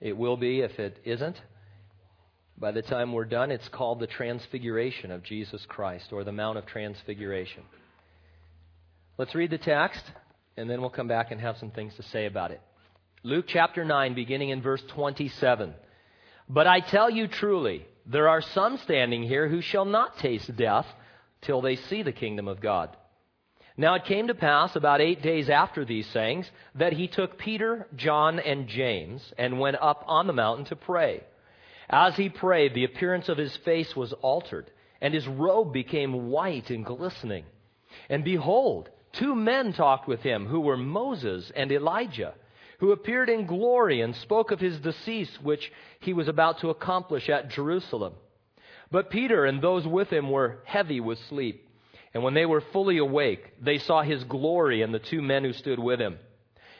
It will be if it isn't. By the time we're done, it's called the Transfiguration of Jesus Christ, or the Mount of Transfiguration. Let's read the text, and then we'll come back and have some things to say about it. Luke chapter 9, beginning in verse 27. But I tell you truly, there are some standing here who shall not taste death till they see the kingdom of God. Now it came to pass about eight days after these sayings that he took Peter, John, and James and went up on the mountain to pray. As he prayed, the appearance of his face was altered, and his robe became white and glistening. And behold, two men talked with him, who were Moses and Elijah, who appeared in glory and spoke of his decease, which he was about to accomplish at Jerusalem. But Peter and those with him were heavy with sleep. And when they were fully awake, they saw his glory and the two men who stood with him.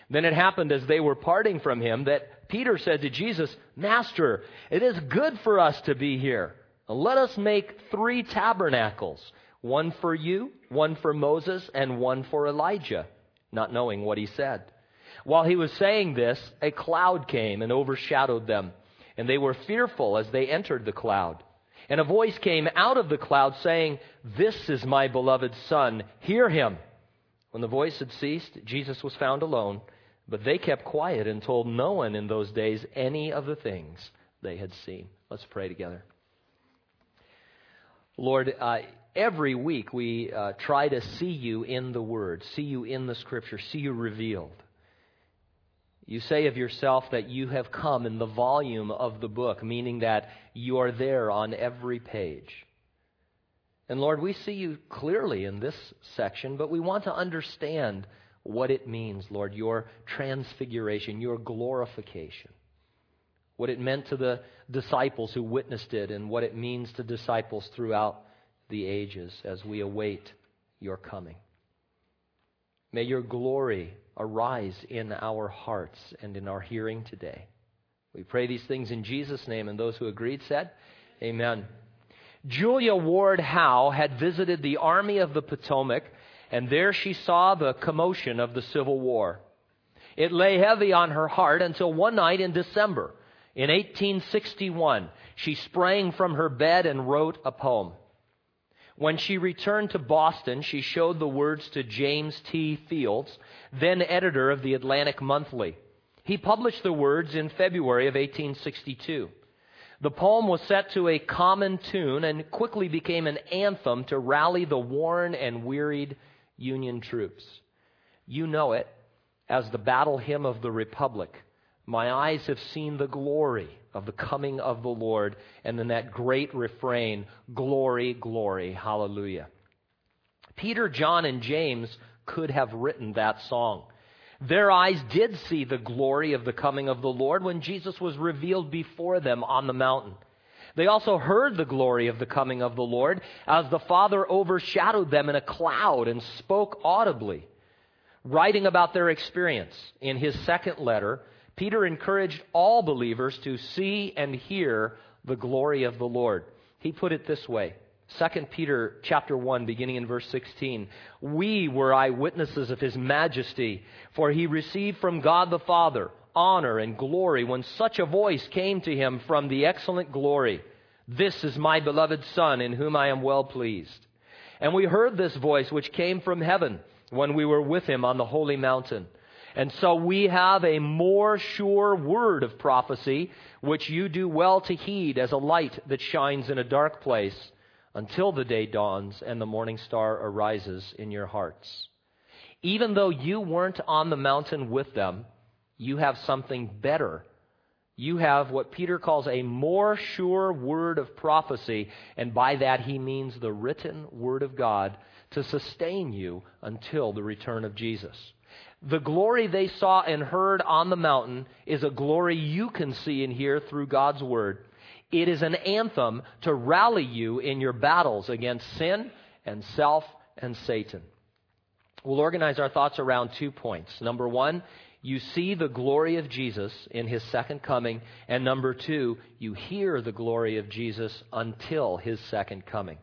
Then it happened as they were parting from him that Peter said to Jesus, Master, it is good for us to be here. Let us make three tabernacles one for you, one for Moses, and one for Elijah, not knowing what he said. While he was saying this, a cloud came and overshadowed them, and they were fearful as they entered the cloud. And a voice came out of the cloud saying, This is my beloved Son, hear him. When the voice had ceased, Jesus was found alone, but they kept quiet and told no one in those days any of the things they had seen. Let's pray together. Lord, uh, every week we uh, try to see you in the Word, see you in the Scripture, see you revealed. You say of yourself that you have come in the volume of the book, meaning that you are there on every page. And Lord, we see you clearly in this section, but we want to understand what it means, Lord, your transfiguration, your glorification, what it meant to the disciples who witnessed it, and what it means to disciples throughout the ages as we await your coming. May your glory arise in our hearts and in our hearing today. We pray these things in Jesus' name, and those who agreed said, Amen. Julia Ward Howe had visited the Army of the Potomac, and there she saw the commotion of the Civil War. It lay heavy on her heart until one night in December, in 1861, she sprang from her bed and wrote a poem. When she returned to Boston, she showed the words to James T. Fields, then editor of the Atlantic Monthly. He published the words in February of 1862. The poem was set to a common tune and quickly became an anthem to rally the worn and wearied Union troops. You know it as the battle hymn of the Republic. My eyes have seen the glory of the coming of the Lord, and then that great refrain, Glory, glory, hallelujah. Peter, John, and James could have written that song. Their eyes did see the glory of the coming of the Lord when Jesus was revealed before them on the mountain. They also heard the glory of the coming of the Lord as the Father overshadowed them in a cloud and spoke audibly. Writing about their experience in his second letter, Peter encouraged all believers to see and hear the glory of the Lord. He put it this way. 2 Peter chapter 1 beginning in verse 16 we were eyewitnesses of his majesty for he received from God the Father honor and glory when such a voice came to him from the excellent glory this is my beloved son in whom I am well pleased and we heard this voice which came from heaven when we were with him on the holy mountain and so we have a more sure word of prophecy, which you do well to heed as a light that shines in a dark place until the day dawns and the morning star arises in your hearts. Even though you weren't on the mountain with them, you have something better. You have what Peter calls a more sure word of prophecy, and by that he means the written word of God to sustain you until the return of Jesus. The glory they saw and heard on the mountain is a glory you can see and hear through God's Word. It is an anthem to rally you in your battles against sin and self and Satan. We'll organize our thoughts around two points. Number one, you see the glory of Jesus in his second coming. And number two, you hear the glory of Jesus until his second coming.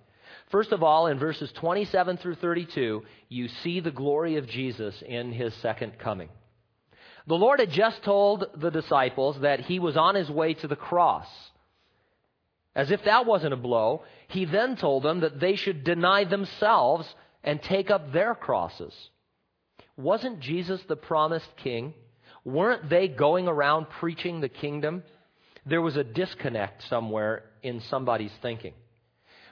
First of all, in verses 27 through 32, you see the glory of Jesus in his second coming. The Lord had just told the disciples that he was on his way to the cross. As if that wasn't a blow, he then told them that they should deny themselves and take up their crosses. Wasn't Jesus the promised king? Weren't they going around preaching the kingdom? There was a disconnect somewhere in somebody's thinking.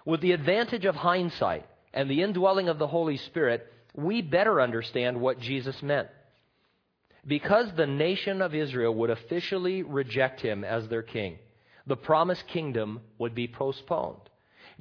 With the advantage of hindsight and the indwelling of the Holy Spirit, we better understand what Jesus meant. Because the nation of Israel would officially reject him as their king, the promised kingdom would be postponed.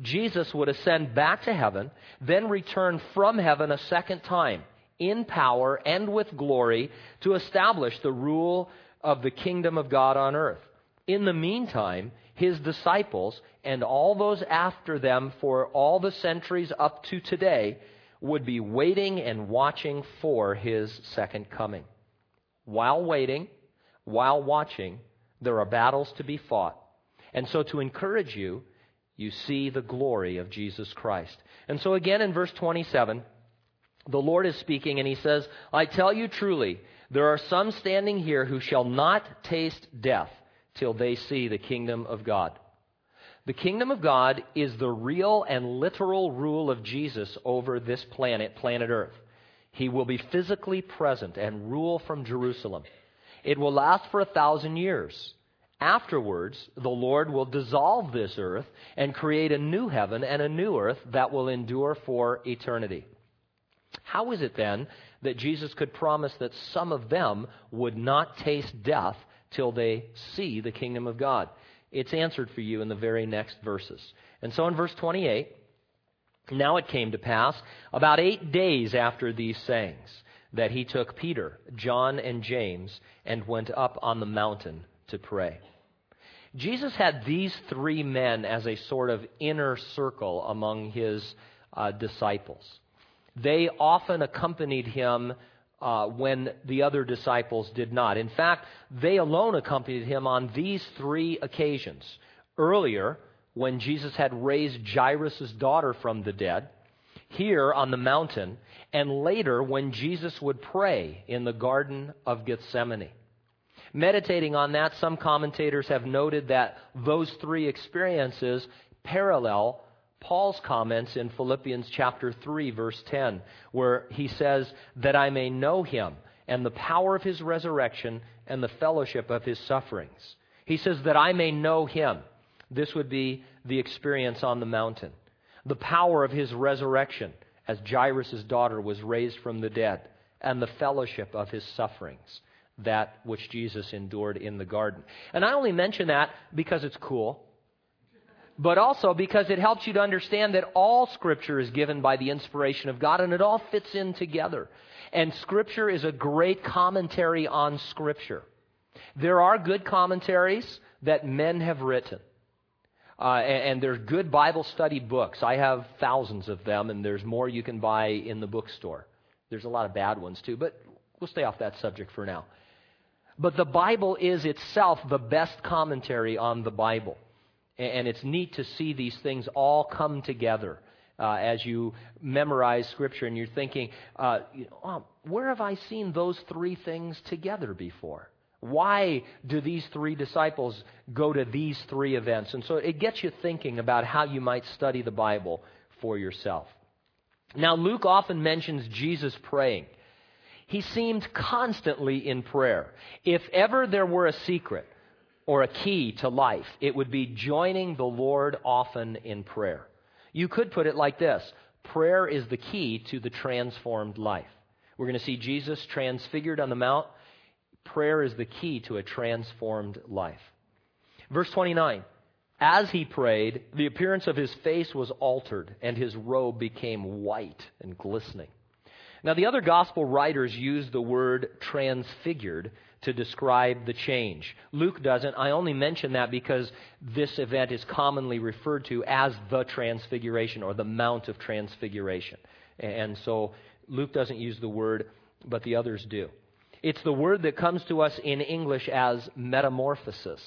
Jesus would ascend back to heaven, then return from heaven a second time in power and with glory to establish the rule of the kingdom of God on earth. In the meantime, his disciples and all those after them for all the centuries up to today would be waiting and watching for his second coming. While waiting, while watching, there are battles to be fought. And so, to encourage you, you see the glory of Jesus Christ. And so, again in verse 27, the Lord is speaking, and he says, I tell you truly, there are some standing here who shall not taste death till they see the kingdom of God. The kingdom of God is the real and literal rule of Jesus over this planet, planet Earth. He will be physically present and rule from Jerusalem. It will last for a thousand years. Afterwards, the Lord will dissolve this earth and create a new heaven and a new earth that will endure for eternity. How is it then that Jesus could promise that some of them would not taste death till they see the kingdom of God? It's answered for you in the very next verses. And so in verse 28, now it came to pass, about eight days after these sayings, that he took Peter, John, and James and went up on the mountain to pray. Jesus had these three men as a sort of inner circle among his uh, disciples. They often accompanied him uh, when the other disciples did not. In fact, they alone accompanied him on these three occasions. Earlier, when Jesus had raised Jairus' daughter from the dead, here on the mountain, and later when Jesus would pray in the Garden of Gethsemane. Meditating on that, some commentators have noted that those three experiences parallel Paul's comments in Philippians chapter 3 verse 10 where he says that I may know him and the power of his resurrection and the fellowship of his sufferings. He says that I may know him. This would be the experience on the mountain. The power of his resurrection as Jairus' daughter was raised from the dead and the fellowship of his sufferings that which Jesus endured in the garden. And I only mention that because it's cool but also because it helps you to understand that all Scripture is given by the inspiration of God and it all fits in together. And Scripture is a great commentary on Scripture. There are good commentaries that men have written. Uh, and, and there's good Bible study books. I have thousands of them, and there's more you can buy in the bookstore. There's a lot of bad ones too, but we'll stay off that subject for now. But the Bible is itself the best commentary on the Bible. And it's neat to see these things all come together uh, as you memorize Scripture and you're thinking, uh, you know, oh, where have I seen those three things together before? Why do these three disciples go to these three events? And so it gets you thinking about how you might study the Bible for yourself. Now, Luke often mentions Jesus praying. He seemed constantly in prayer. If ever there were a secret, or a key to life, it would be joining the Lord often in prayer. You could put it like this prayer is the key to the transformed life. We're going to see Jesus transfigured on the Mount. Prayer is the key to a transformed life. Verse 29 As he prayed, the appearance of his face was altered, and his robe became white and glistening. Now, the other gospel writers use the word transfigured to describe the change. Luke doesn't. I only mention that because this event is commonly referred to as the Transfiguration or the Mount of Transfiguration. And so Luke doesn't use the word, but the others do. It's the word that comes to us in English as metamorphosis,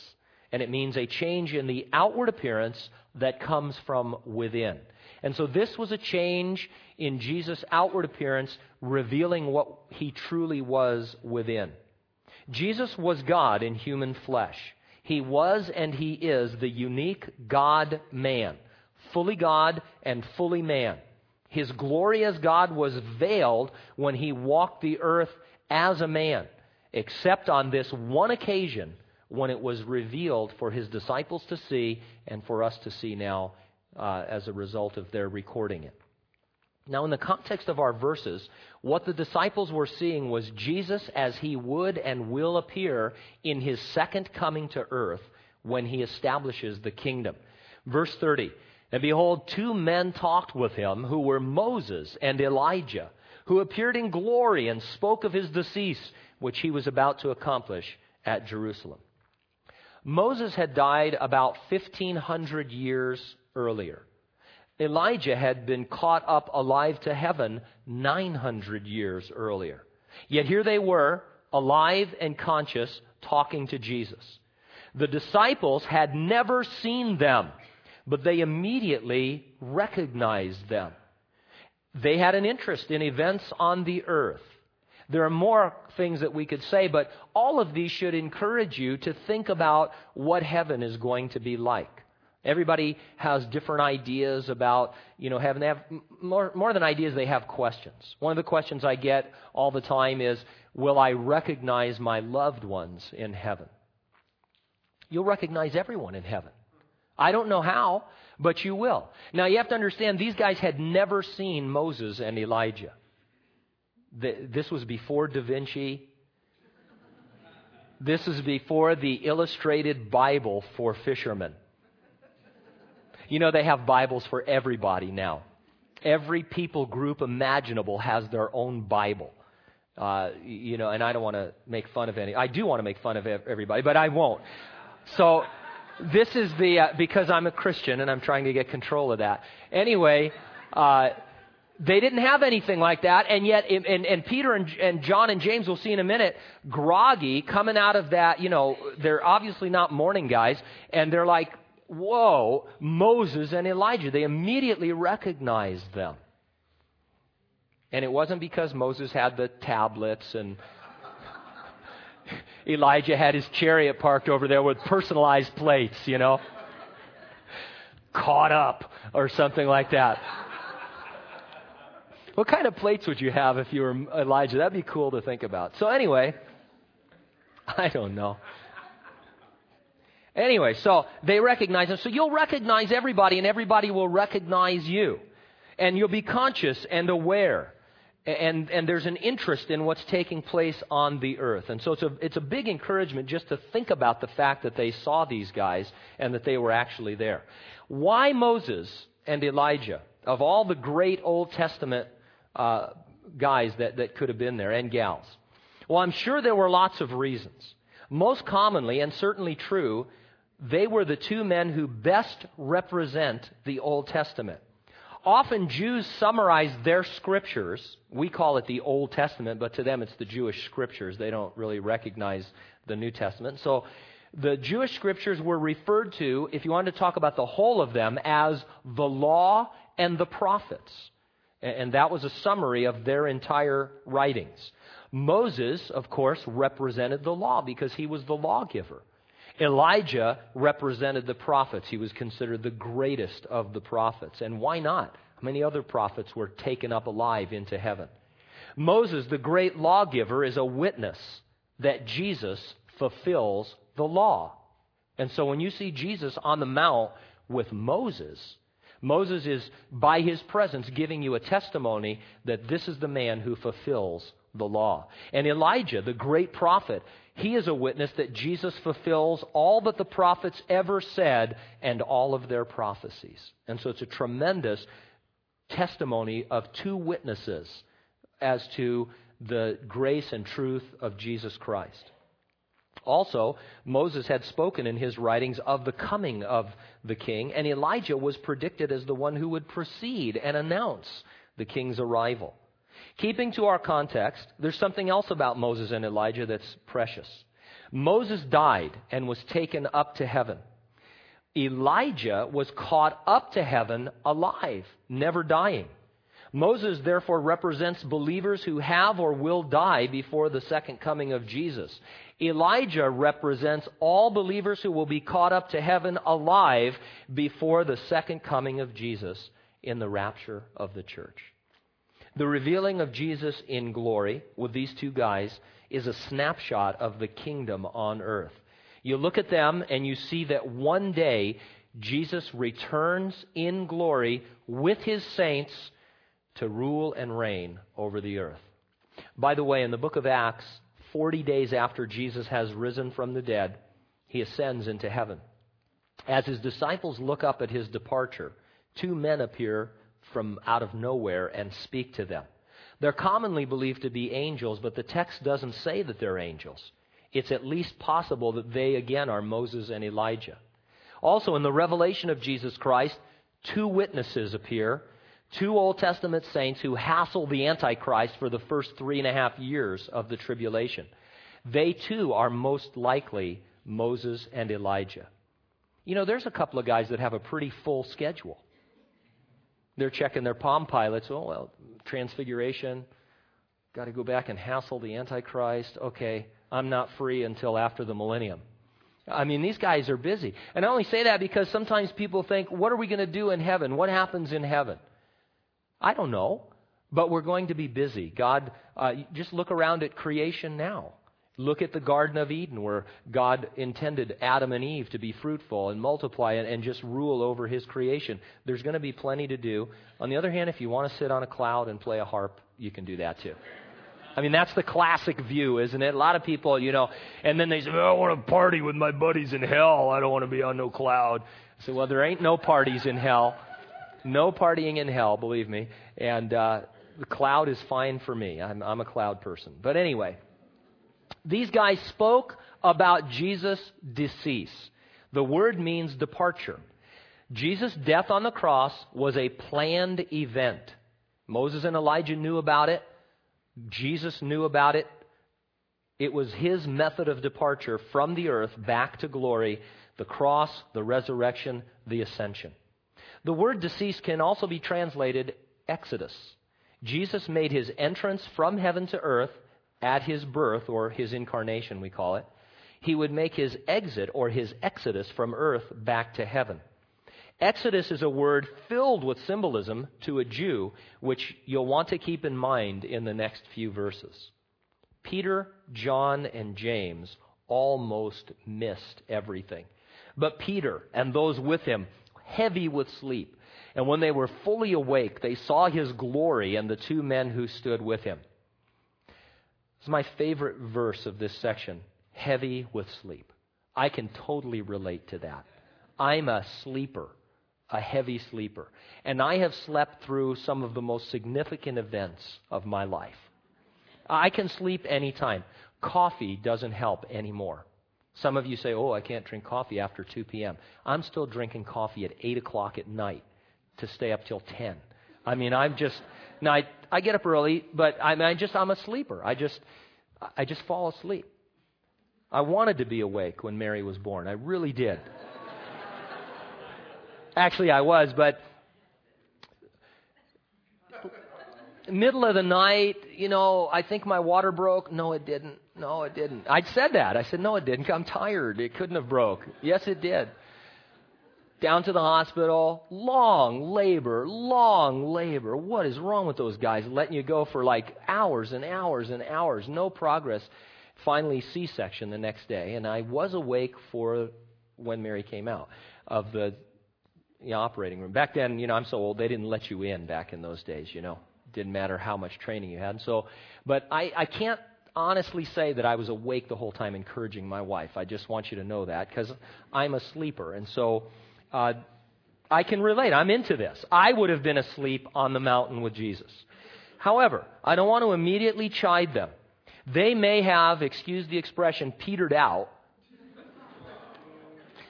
and it means a change in the outward appearance that comes from within. And so this was a change in Jesus' outward appearance, revealing what he truly was within. Jesus was God in human flesh. He was and he is the unique God man, fully God and fully man. His glory as God was veiled when he walked the earth as a man, except on this one occasion when it was revealed for his disciples to see and for us to see now uh, as a result of their recording it. Now, in the context of our verses, what the disciples were seeing was Jesus as he would and will appear in his second coming to earth when he establishes the kingdom. Verse 30 And behold, two men talked with him who were Moses and Elijah, who appeared in glory and spoke of his decease, which he was about to accomplish at Jerusalem. Moses had died about 1,500 years earlier. Elijah had been caught up alive to heaven 900 years earlier. Yet here they were, alive and conscious, talking to Jesus. The disciples had never seen them, but they immediately recognized them. They had an interest in events on the earth. There are more things that we could say, but all of these should encourage you to think about what heaven is going to be like. Everybody has different ideas about, you know, heaven. They have more, more than ideas, they have questions. One of the questions I get all the time is, will I recognize my loved ones in heaven? You'll recognize everyone in heaven. I don't know how, but you will. Now you have to understand, these guys had never seen Moses and Elijah. This was before Da Vinci. This is before the illustrated Bible for fishermen. You know, they have Bibles for everybody now. Every people group imaginable has their own Bible. Uh, you know, and I don't want to make fun of any. I do want to make fun of everybody, but I won't. So, this is the uh, because I'm a Christian and I'm trying to get control of that. Anyway, uh, they didn't have anything like that, and yet, and, and Peter and, and John and James, we'll see in a minute, groggy, coming out of that, you know, they're obviously not morning guys, and they're like, whoa, Moses and Elijah. They immediately recognized them. And it wasn't because Moses had the tablets and Elijah had his chariot parked over there with personalized plates, you know, caught up or something like that. What kind of plates would you have if you were Elijah? That'd be cool to think about. So, anyway, I don't know. Anyway, so they recognize him. So you'll recognize everybody, and everybody will recognize you. And you'll be conscious and aware. And, and there's an interest in what's taking place on the earth. And so it's a, it's a big encouragement just to think about the fact that they saw these guys and that they were actually there. Why Moses and Elijah? Of all the great Old Testament uh, guys that, that could have been there and gals. Well, I'm sure there were lots of reasons. Most commonly, and certainly true, they were the two men who best represent the Old Testament. Often Jews summarize their scriptures. We call it the Old Testament, but to them it's the Jewish scriptures. They don't really recognize the New Testament. So the Jewish scriptures were referred to, if you wanted to talk about the whole of them, as the law and the prophets. And that was a summary of their entire writings. Moses, of course, represented the law because he was the lawgiver. Elijah represented the prophets. He was considered the greatest of the prophets. And why not? Many other prophets were taken up alive into heaven. Moses, the great lawgiver, is a witness that Jesus fulfills the law. And so when you see Jesus on the Mount with Moses, Moses is, by his presence, giving you a testimony that this is the man who fulfills the law. And Elijah, the great prophet, he is a witness that Jesus fulfills all that the prophets ever said and all of their prophecies. And so it's a tremendous testimony of two witnesses as to the grace and truth of Jesus Christ. Also, Moses had spoken in his writings of the coming of the king, and Elijah was predicted as the one who would precede and announce the king's arrival. Keeping to our context, there's something else about Moses and Elijah that's precious. Moses died and was taken up to heaven. Elijah was caught up to heaven alive, never dying. Moses therefore represents believers who have or will die before the second coming of Jesus. Elijah represents all believers who will be caught up to heaven alive before the second coming of Jesus in the rapture of the church. The revealing of Jesus in glory with these two guys is a snapshot of the kingdom on earth. You look at them and you see that one day Jesus returns in glory with his saints to rule and reign over the earth. By the way, in the book of Acts, 40 days after Jesus has risen from the dead, he ascends into heaven. As his disciples look up at his departure, two men appear from out of nowhere and speak to them. They're commonly believed to be angels, but the text doesn't say that they're angels. It's at least possible that they again are Moses and Elijah. Also, in the revelation of Jesus Christ, two witnesses appear, two Old Testament saints who hassle the Antichrist for the first three and a half years of the tribulation. They too are most likely Moses and Elijah. You know, there's a couple of guys that have a pretty full schedule. They're checking their Palm Pilots. Oh, well, Transfiguration. Got to go back and hassle the Antichrist. Okay, I'm not free until after the millennium. I mean, these guys are busy. And I only say that because sometimes people think, what are we going to do in heaven? What happens in heaven? I don't know, but we're going to be busy. God, uh, just look around at creation now. Look at the Garden of Eden where God intended Adam and Eve to be fruitful and multiply and, and just rule over his creation. There's going to be plenty to do. On the other hand, if you want to sit on a cloud and play a harp, you can do that too. I mean, that's the classic view, isn't it? A lot of people, you know, and then they say, oh, I want to party with my buddies in hell. I don't want to be on no cloud. I say, well, there ain't no parties in hell. No partying in hell, believe me. And uh, the cloud is fine for me. I'm, I'm a cloud person. But anyway, these guys spoke about Jesus' decease. The word means departure. Jesus' death on the cross was a planned event. Moses and Elijah knew about it. Jesus knew about it. It was his method of departure from the earth back to glory the cross, the resurrection, the ascension. The word deceased can also be translated exodus. Jesus made his entrance from heaven to earth at his birth, or his incarnation, we call it, he would make his exit or his exodus from earth back to heaven. Exodus is a word filled with symbolism to a Jew, which you'll want to keep in mind in the next few verses. Peter, John, and James almost missed everything. But Peter and those with him, heavy with sleep, and when they were fully awake, they saw his glory and the two men who stood with him. It's my favorite verse of this section heavy with sleep. I can totally relate to that. I'm a sleeper, a heavy sleeper. And I have slept through some of the most significant events of my life. I can sleep anytime. Coffee doesn't help anymore. Some of you say, oh, I can't drink coffee after 2 p.m. I'm still drinking coffee at 8 o'clock at night to stay up till 10. I mean, I'm just, now, I, I get up early, but I, mean, I just, I'm a sleeper. I just, I just fall asleep. I wanted to be awake when Mary was born. I really did. Actually, I was, but middle of the night, you know, I think my water broke. No, it didn't. No, it didn't. I said that. I said, no, it didn't. I'm tired. It couldn't have broke. Yes, it did down to the hospital. Long labor, long labor. What is wrong with those guys letting you go for like hours and hours and hours? No progress. Finally, C section the next day. And I was awake for when Mary came out of the, the operating room. Back then, you know, I'm so old, they didn't let you in back in those days, you know. Didn't matter how much training you had. And so, but I, I can't honestly say that I was awake the whole time encouraging my wife. I just want you to know that because I'm a sleeper. And so, uh, I can relate. I'm into this. I would have been asleep on the mountain with Jesus. However, I don't want to immediately chide them. They may have, excuse the expression, petered out.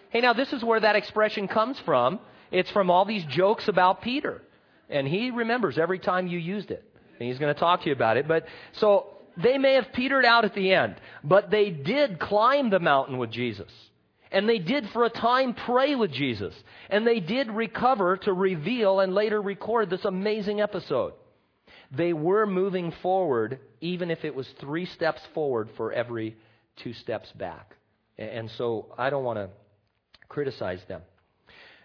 Hey, now this is where that expression comes from. It's from all these jokes about Peter. And he remembers every time you used it. And he's going to talk to you about it. But so they may have petered out at the end, but they did climb the mountain with Jesus. And they did for a time pray with Jesus. And they did recover to reveal and later record this amazing episode. They were moving forward, even if it was three steps forward for every two steps back. And so I don't want to criticize them.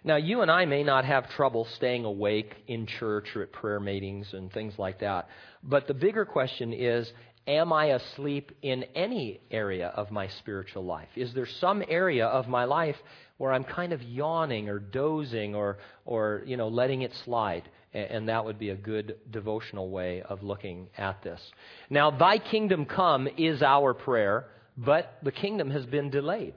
Now, you and I may not have trouble staying awake in church or at prayer meetings and things like that. But the bigger question is Am I asleep in any area of my spiritual life? Is there some area of my life where I'm kind of yawning or dozing or, or you know, letting it slide? And that would be a good devotional way of looking at this. Now, Thy kingdom come is our prayer, but the kingdom has been delayed.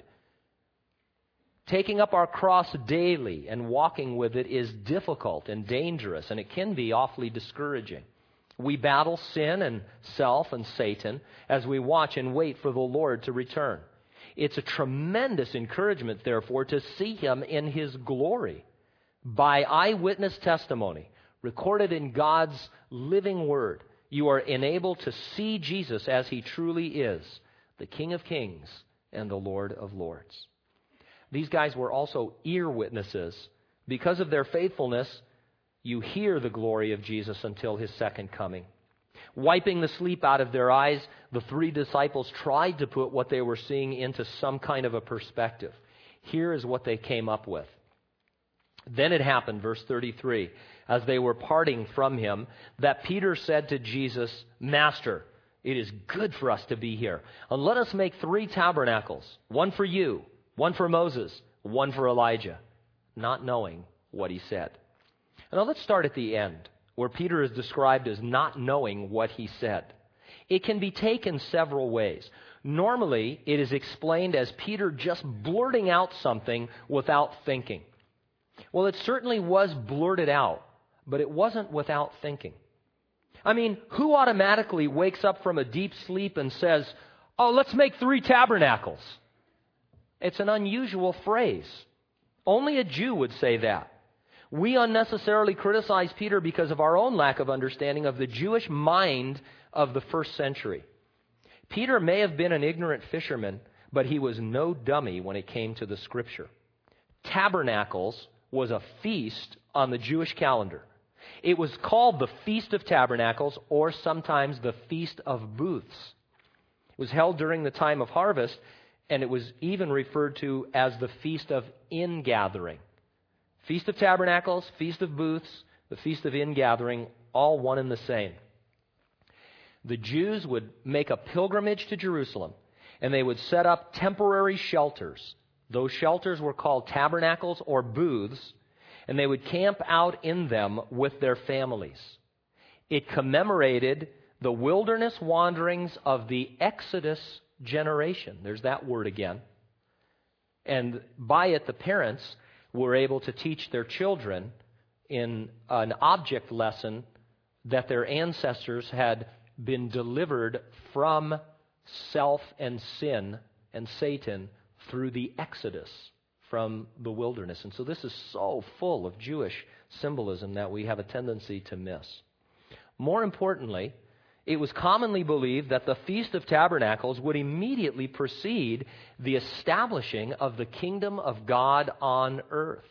Taking up our cross daily and walking with it is difficult and dangerous, and it can be awfully discouraging. We battle sin and self and Satan as we watch and wait for the Lord to return. It's a tremendous encouragement, therefore, to see him in his glory by eyewitness testimony recorded in God's living word. You are enabled to see Jesus as he truly is, the King of kings and the Lord of lords. These guys were also ear witnesses. Because of their faithfulness, you hear the glory of Jesus until his second coming. Wiping the sleep out of their eyes, the three disciples tried to put what they were seeing into some kind of a perspective. Here is what they came up with. Then it happened, verse 33, as they were parting from him, that Peter said to Jesus, Master, it is good for us to be here. And let us make three tabernacles one for you, one for Moses, one for Elijah, not knowing what he said. Now let's start at the end, where Peter is described as not knowing what he said. It can be taken several ways. Normally, it is explained as Peter just blurting out something without thinking. Well, it certainly was blurted out, but it wasn't without thinking. I mean, who automatically wakes up from a deep sleep and says, Oh, let's make three tabernacles? It's an unusual phrase. Only a Jew would say that. We unnecessarily criticize Peter because of our own lack of understanding of the Jewish mind of the first century. Peter may have been an ignorant fisherman, but he was no dummy when it came to the scripture. Tabernacles was a feast on the Jewish calendar. It was called the Feast of Tabernacles or sometimes the Feast of Booths. It was held during the time of harvest, and it was even referred to as the Feast of Ingathering. Feast of Tabernacles, Feast of Booths, the Feast of Ingathering, all one and the same. The Jews would make a pilgrimage to Jerusalem, and they would set up temporary shelters. Those shelters were called tabernacles or booths, and they would camp out in them with their families. It commemorated the wilderness wanderings of the Exodus generation. There's that word again. And by it, the parents were able to teach their children in an object lesson that their ancestors had been delivered from self and sin and Satan through the Exodus from the wilderness. And so this is so full of Jewish symbolism that we have a tendency to miss. More importantly, it was commonly believed that the Feast of Tabernacles would immediately precede the establishing of the kingdom of God on earth.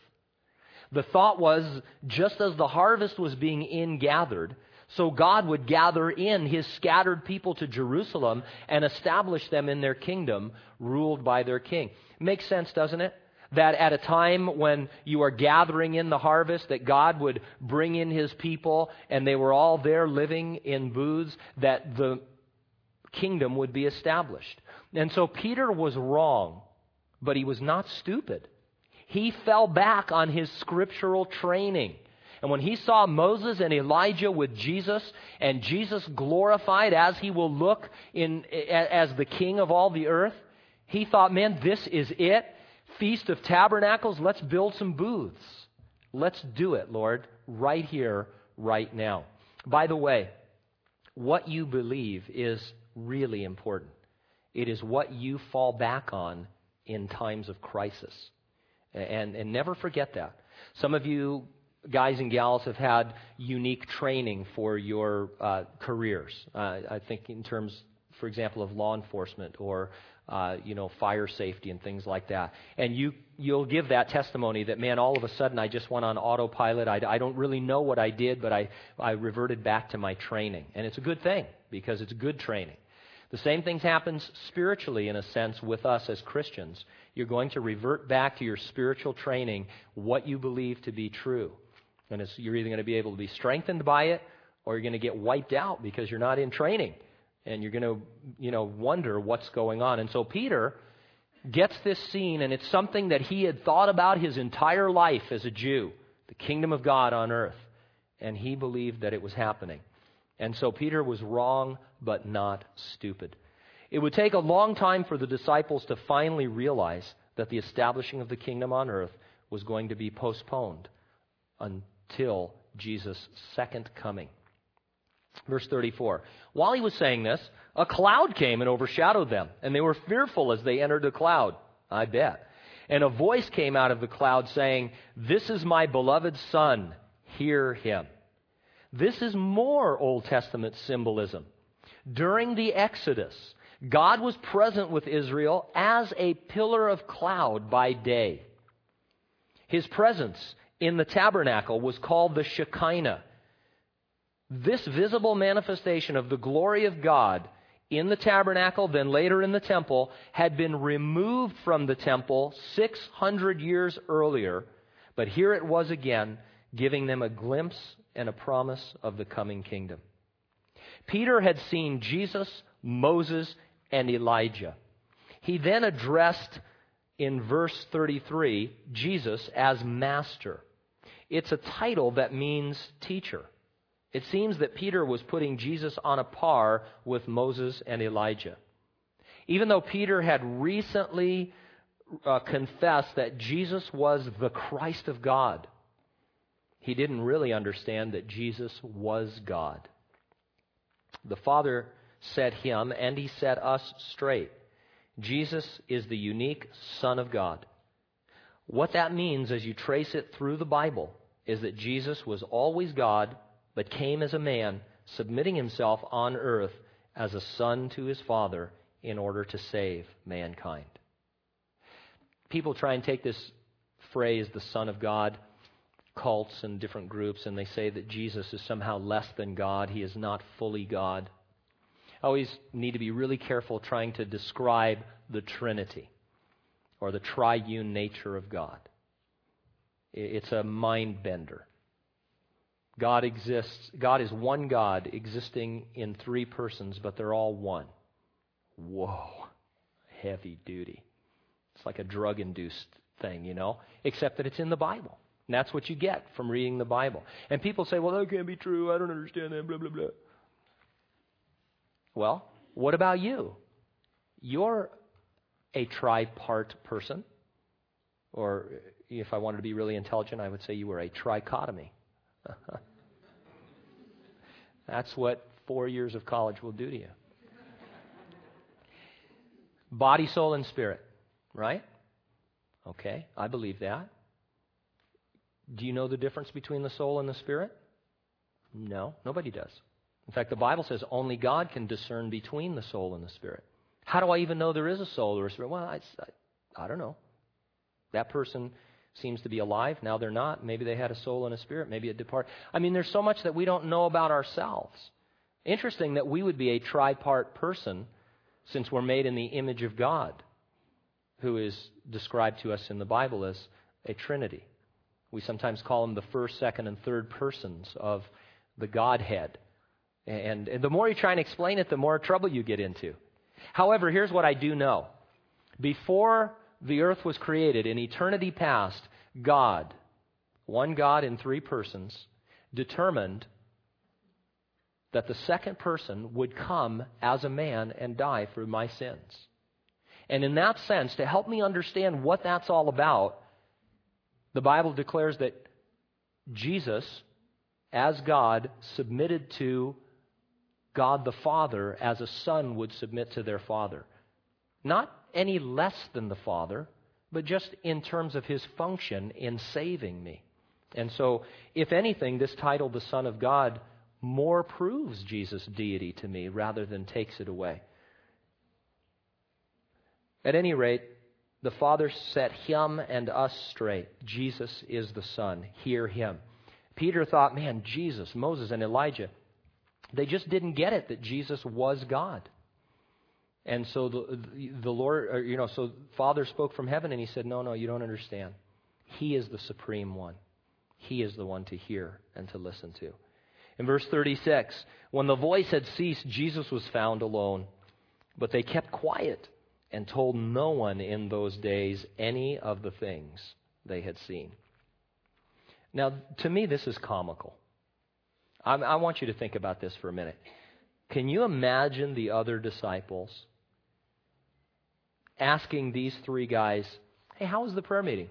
The thought was just as the harvest was being ingathered, so God would gather in his scattered people to Jerusalem and establish them in their kingdom, ruled by their king. Makes sense, doesn't it? That at a time when you are gathering in the harvest, that God would bring in his people and they were all there living in booths, that the kingdom would be established. And so Peter was wrong, but he was not stupid. He fell back on his scriptural training. And when he saw Moses and Elijah with Jesus, and Jesus glorified as he will look in, as the king of all the earth, he thought, man, this is it. Feast of Tabernacles, let's build some booths. Let's do it, Lord, right here, right now. By the way, what you believe is really important. It is what you fall back on in times of crisis. And, and never forget that. Some of you guys and gals have had unique training for your uh, careers. Uh, I think in terms, for example, of law enforcement or uh, you know fire safety and things like that. And you you'll give that testimony that man, all of a sudden I just went on autopilot. I, I don't really know what I did, but I I reverted back to my training, and it's a good thing because it's good training. The same thing happens spiritually, in a sense, with us as Christians. You're going to revert back to your spiritual training, what you believe to be true. And you're either going to be able to be strengthened by it, or you're going to get wiped out because you're not in training. And you're going to, you know, wonder what's going on. And so Peter gets this scene, and it's something that he had thought about his entire life as a Jew the kingdom of God on earth. And he believed that it was happening. And so Peter was wrong, but not stupid. It would take a long time for the disciples to finally realize that the establishing of the kingdom on earth was going to be postponed until Jesus' second coming. Verse 34. While he was saying this, a cloud came and overshadowed them, and they were fearful as they entered the cloud. I bet. And a voice came out of the cloud saying, This is my beloved Son, hear him. This is more Old Testament symbolism. During the Exodus, God was present with Israel as a pillar of cloud by day. His presence in the tabernacle was called the Shekinah. This visible manifestation of the glory of God in the tabernacle, then later in the temple, had been removed from the temple 600 years earlier, but here it was again, giving them a glimpse and a promise of the coming kingdom. Peter had seen Jesus, Moses, and Elijah. He then addressed in verse 33 Jesus as Master. It's a title that means teacher. It seems that Peter was putting Jesus on a par with Moses and Elijah. Even though Peter had recently uh, confessed that Jesus was the Christ of God, he didn't really understand that Jesus was God. The Father set him and he set us straight. Jesus is the unique Son of God. What that means as you trace it through the Bible is that Jesus was always God but came as a man, submitting himself on earth as a son to his Father in order to save mankind. People try and take this phrase, the Son of God, cults and different groups, and they say that Jesus is somehow less than God. He is not fully God. I always need to be really careful trying to describe the Trinity or the triune nature of God. It's a mind bender. God exists, God is one God existing in three persons, but they're all one. Whoa, heavy duty. It's like a drug induced thing, you know, except that it's in the Bible. And that's what you get from reading the Bible. And people say, well, that can't be true. I don't understand that, blah, blah, blah. Well, what about you? You're a tripart person. Or if I wanted to be really intelligent, I would say you were a trichotomy. That's what four years of college will do to you. Body, soul, and spirit, right? Okay, I believe that. Do you know the difference between the soul and the spirit? No, nobody does. In fact, the Bible says only God can discern between the soul and the spirit. How do I even know there is a soul or a spirit? Well, I, I, I don't know. That person seems to be alive. Now they're not. Maybe they had a soul and a spirit. Maybe it departed. I mean, there's so much that we don't know about ourselves. Interesting that we would be a tripart person since we're made in the image of God, who is described to us in the Bible as a trinity. We sometimes call them the first, second, and third persons of the Godhead. And, and the more you try and explain it, the more trouble you get into. However, here's what I do know. Before the earth was created, in eternity past, God, one God in three persons, determined that the second person would come as a man and die for my sins. And in that sense, to help me understand what that's all about, the Bible declares that Jesus, as God, submitted to God the Father as a son would submit to their father. Not any less than the Father, but just in terms of his function in saving me. And so, if anything, this title, the Son of God, more proves Jesus' deity to me rather than takes it away. At any rate, the Father set him and us straight. Jesus is the Son. Hear him. Peter thought, man, Jesus, Moses, and Elijah, they just didn't get it that Jesus was God. And so the, the Lord, or, you know, so Father spoke from heaven and he said, No, no, you don't understand. He is the supreme one. He is the one to hear and to listen to. In verse 36, when the voice had ceased, Jesus was found alone. But they kept quiet and told no one in those days any of the things they had seen. Now, to me, this is comical. I, I want you to think about this for a minute. Can you imagine the other disciples asking these three guys, Hey, how was the prayer meeting?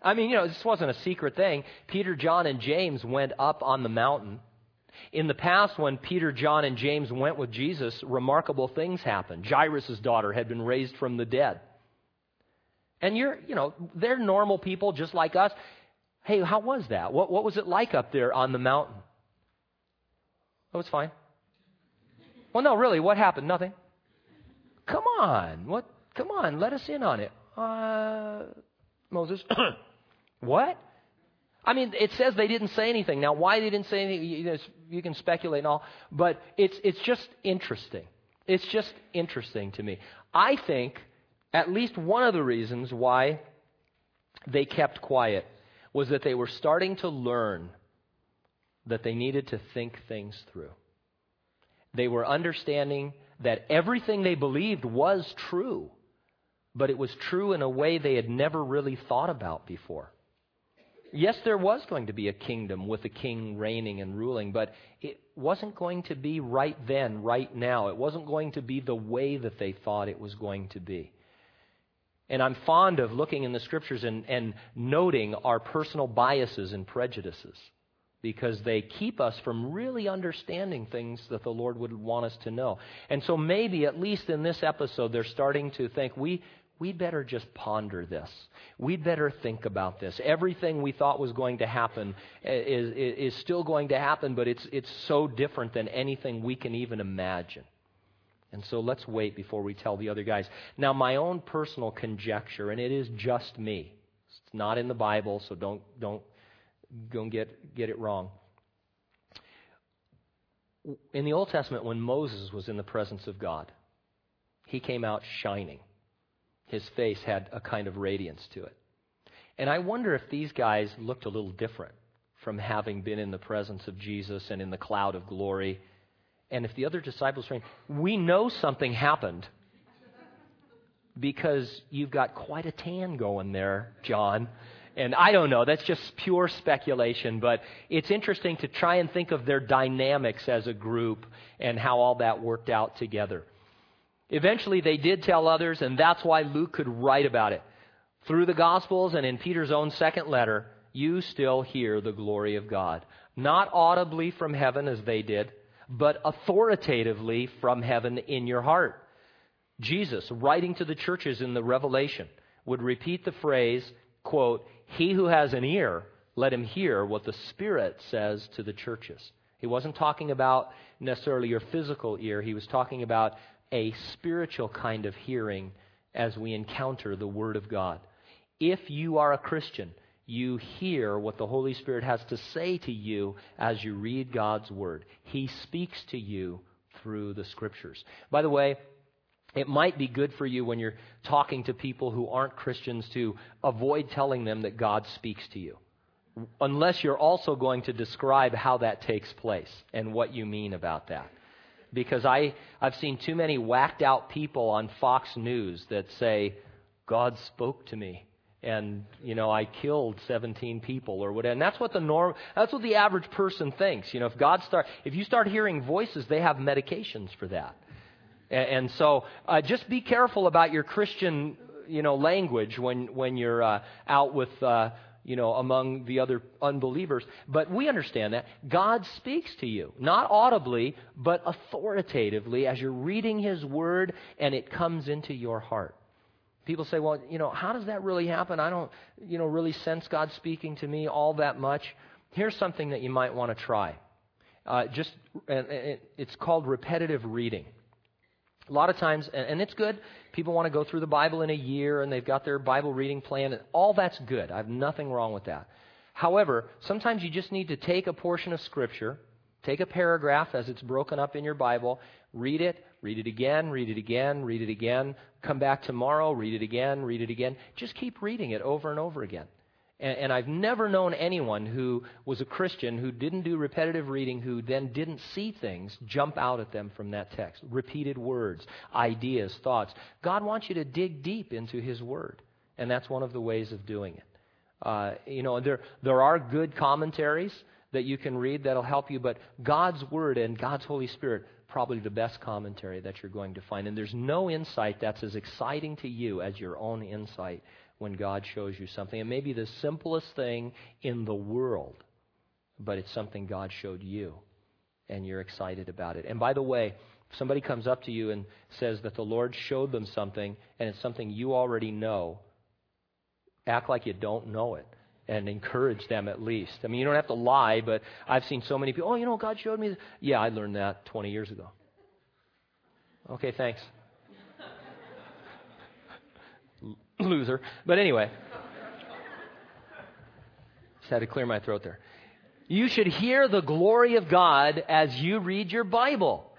I mean, you know, this wasn't a secret thing. Peter, John, and James went up on the mountain. In the past, when Peter, John, and James went with Jesus, remarkable things happened. Jairus' daughter had been raised from the dead. And you're, you know, they're normal people just like us. Hey, how was that? What, what was it like up there on the mountain? Oh, it's fine. Well, no, really, what happened? Nothing. Come on. What? Come on, let us in on it. Uh, Moses. what? I mean, it says they didn't say anything. Now, why they didn't say anything, you, know, you can speculate and all, but it's, it's just interesting. It's just interesting to me. I think at least one of the reasons why they kept quiet was that they were starting to learn that they needed to think things through. They were understanding that everything they believed was true, but it was true in a way they had never really thought about before. Yes, there was going to be a kingdom with a king reigning and ruling, but it wasn't going to be right then, right now. It wasn't going to be the way that they thought it was going to be. And I'm fond of looking in the scriptures and, and noting our personal biases and prejudices because they keep us from really understanding things that the Lord would want us to know. And so maybe, at least in this episode, they're starting to think we, we'd better just ponder this. We'd better think about this. Everything we thought was going to happen eh, is, is, is still going to happen, but it's, it's so different than anything we can even imagine. And so let's wait before we tell the other guys. Now, my own personal conjecture, and it is just me. It's not in the Bible, so don't, don't go and get, get it wrong. In the Old Testament, when Moses was in the presence of God, he came out shining. His face had a kind of radiance to it. And I wonder if these guys looked a little different from having been in the presence of Jesus and in the cloud of glory and if the other disciples saying, we know something happened because you've got quite a tan going there, John. And I don't know, that's just pure speculation, but it's interesting to try and think of their dynamics as a group and how all that worked out together. Eventually, they did tell others, and that's why Luke could write about it. Through the Gospels and in Peter's own second letter, you still hear the glory of God. Not audibly from heaven as they did, but authoritatively from heaven in your heart. Jesus, writing to the churches in the Revelation, would repeat the phrase, quote, He who has an ear, let him hear what the Spirit says to the churches. He wasn't talking about necessarily your physical ear, he was talking about a spiritual kind of hearing as we encounter the Word of God. If you are a Christian, you hear what the Holy Spirit has to say to you as you read God's Word. He speaks to you through the Scriptures. By the way, it might be good for you when you're talking to people who aren't Christians to avoid telling them that God speaks to you. Unless you're also going to describe how that takes place and what you mean about that. Because I, I've seen too many whacked out people on Fox News that say, God spoke to me and you know I killed 17 people or whatever. And that's what the norm that's what the average person thinks. You know, if God start if you start hearing voices, they have medications for that. And, so uh, just be careful about your Christian you know language when when you're uh, out with uh, you know among the other unbelievers. But we understand that God speaks to you, not audibly, but authoritatively as you're reading His Word and it comes into your heart. People say, well, you know, how does that really happen? I don't, you know, really sense God speaking to me all that much. Here's something that you might want to try. Uh, just, it's called repetitive reading. A lot of times, and it's good, people want to go through the Bible in a year and they've got their Bible reading plan. and All that's good. I have nothing wrong with that. However, sometimes you just need to take a portion of Scripture, take a paragraph as it's broken up in your Bible, read it Read it again, read it again, read it again. Come back tomorrow, read it again, read it again. Just keep reading it over and over again. And, and, I've never known anyone who was a Christian who didn't do repetitive reading, who then didn't see things jump out at them from that text. Repeated words, ideas, thoughts. God wants you to dig deep into His Word. And that's one of the ways of doing it. Uh, you know, there, there are good commentaries that you can read that'll help you, but God's Word and God's Holy Spirit probably the best commentary that you're going to find. And there's no insight that's as exciting to you as your own insight when God shows you something. It may be the simplest thing in the world, but it's something God showed you, and you're excited about it. And by the way, if somebody comes up to you and says that the Lord showed them something, and it's something you already know, act like you don't know it and encourage them at least. I mean, you don't have to lie, but I've seen so many people, oh, you know, God showed me. This. Yeah, I learned that 20 years ago. Okay, thanks. Loser. But anyway, just had to clear my throat there. You should hear the glory of God as you read your Bible.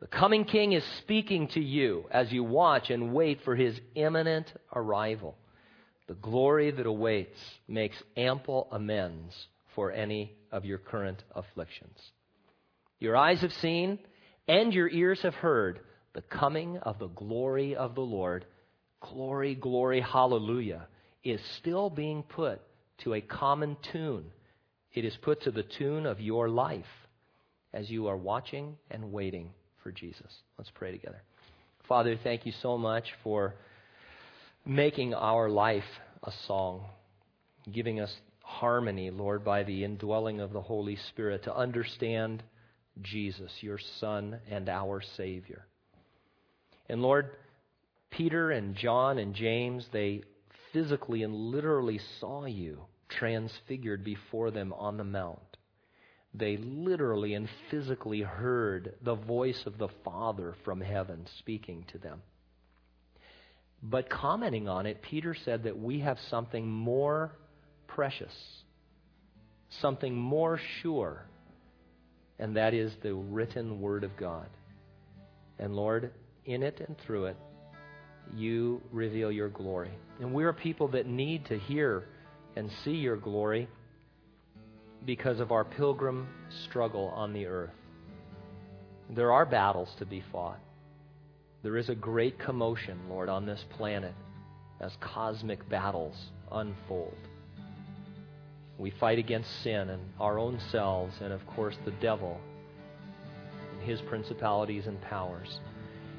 The coming King is speaking to you as you watch and wait for his imminent arrival. The glory that awaits makes ample amends for any of your current afflictions. Your eyes have seen and your ears have heard the coming of the glory of the Lord. Glory, glory, hallelujah is still being put to a common tune. It is put to the tune of your life as you are watching and waiting for Jesus. Let's pray together. Father, thank you so much for making our life a song, giving us harmony, Lord, by the indwelling of the Holy Spirit to understand Jesus, your Son and our Savior. And Lord, Peter and John and James, they physically and literally saw you transfigured before them on the mount. They literally and physically heard the voice of the Father from heaven speaking to them. But commenting on it, Peter said that we have something more precious, something more sure, and that is the written Word of God. And Lord, in it and through it, you reveal your glory. And we're people that need to hear and see your glory because of our pilgrim struggle on the earth. There are battles to be fought. There is a great commotion, Lord, on this planet as cosmic battles unfold. We fight against sin and our own selves, and of course, the devil and his principalities and powers.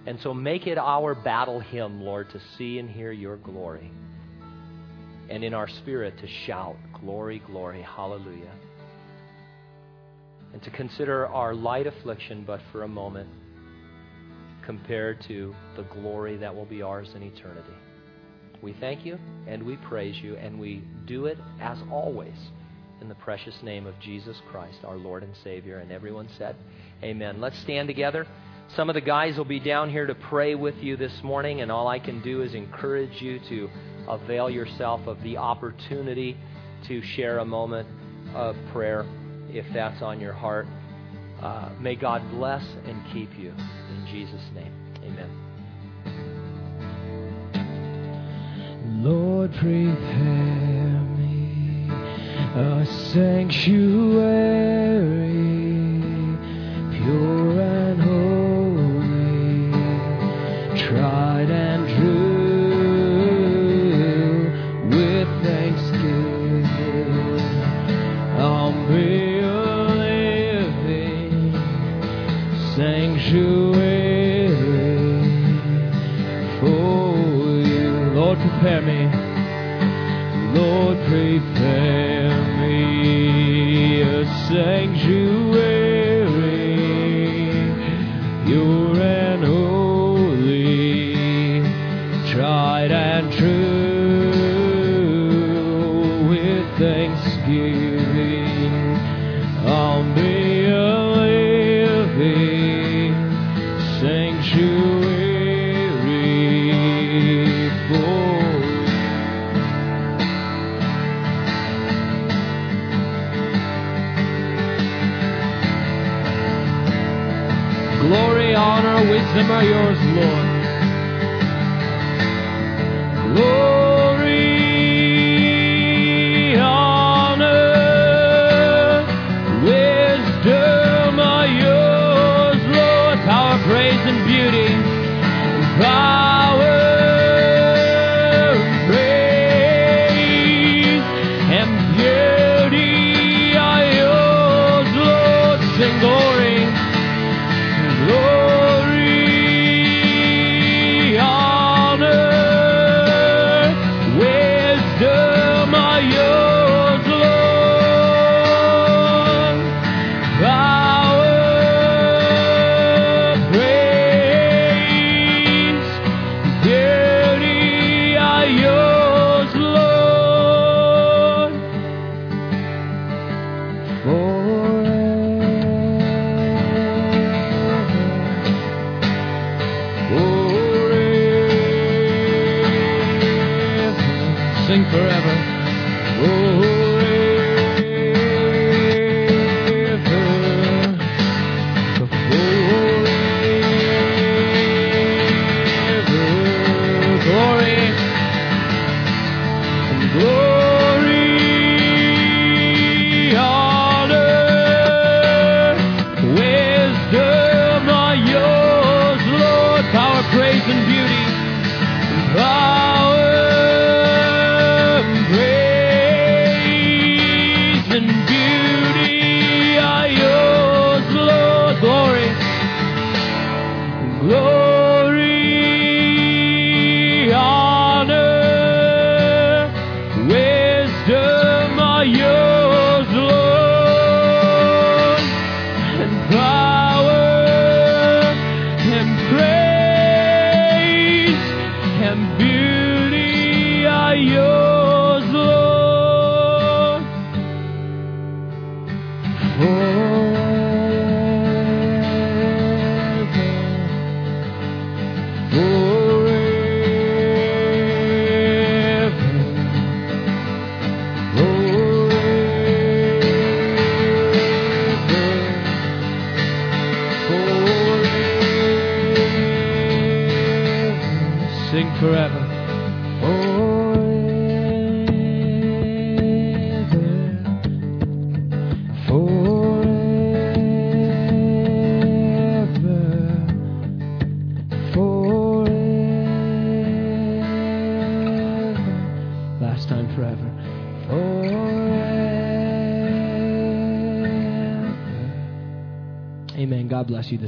And so make it our battle hymn, Lord, to see and hear your glory. And in our spirit to shout, Glory, glory, hallelujah. And to consider our light affliction but for a moment compared to the glory that will be ours in eternity. We thank you and we praise you, and we do it as always in the precious name of Jesus Christ, our Lord and Savior. And everyone said, Amen. Let's stand together. Some of the guys will be down here to pray with you this morning, and all I can do is encourage you to avail yourself of the opportunity to share a moment of prayer if that's on your heart. Uh, may God bless and keep you. In Jesus' name, amen. Lord, prepare me a sanctuary, pure and holy, tried and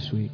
this week.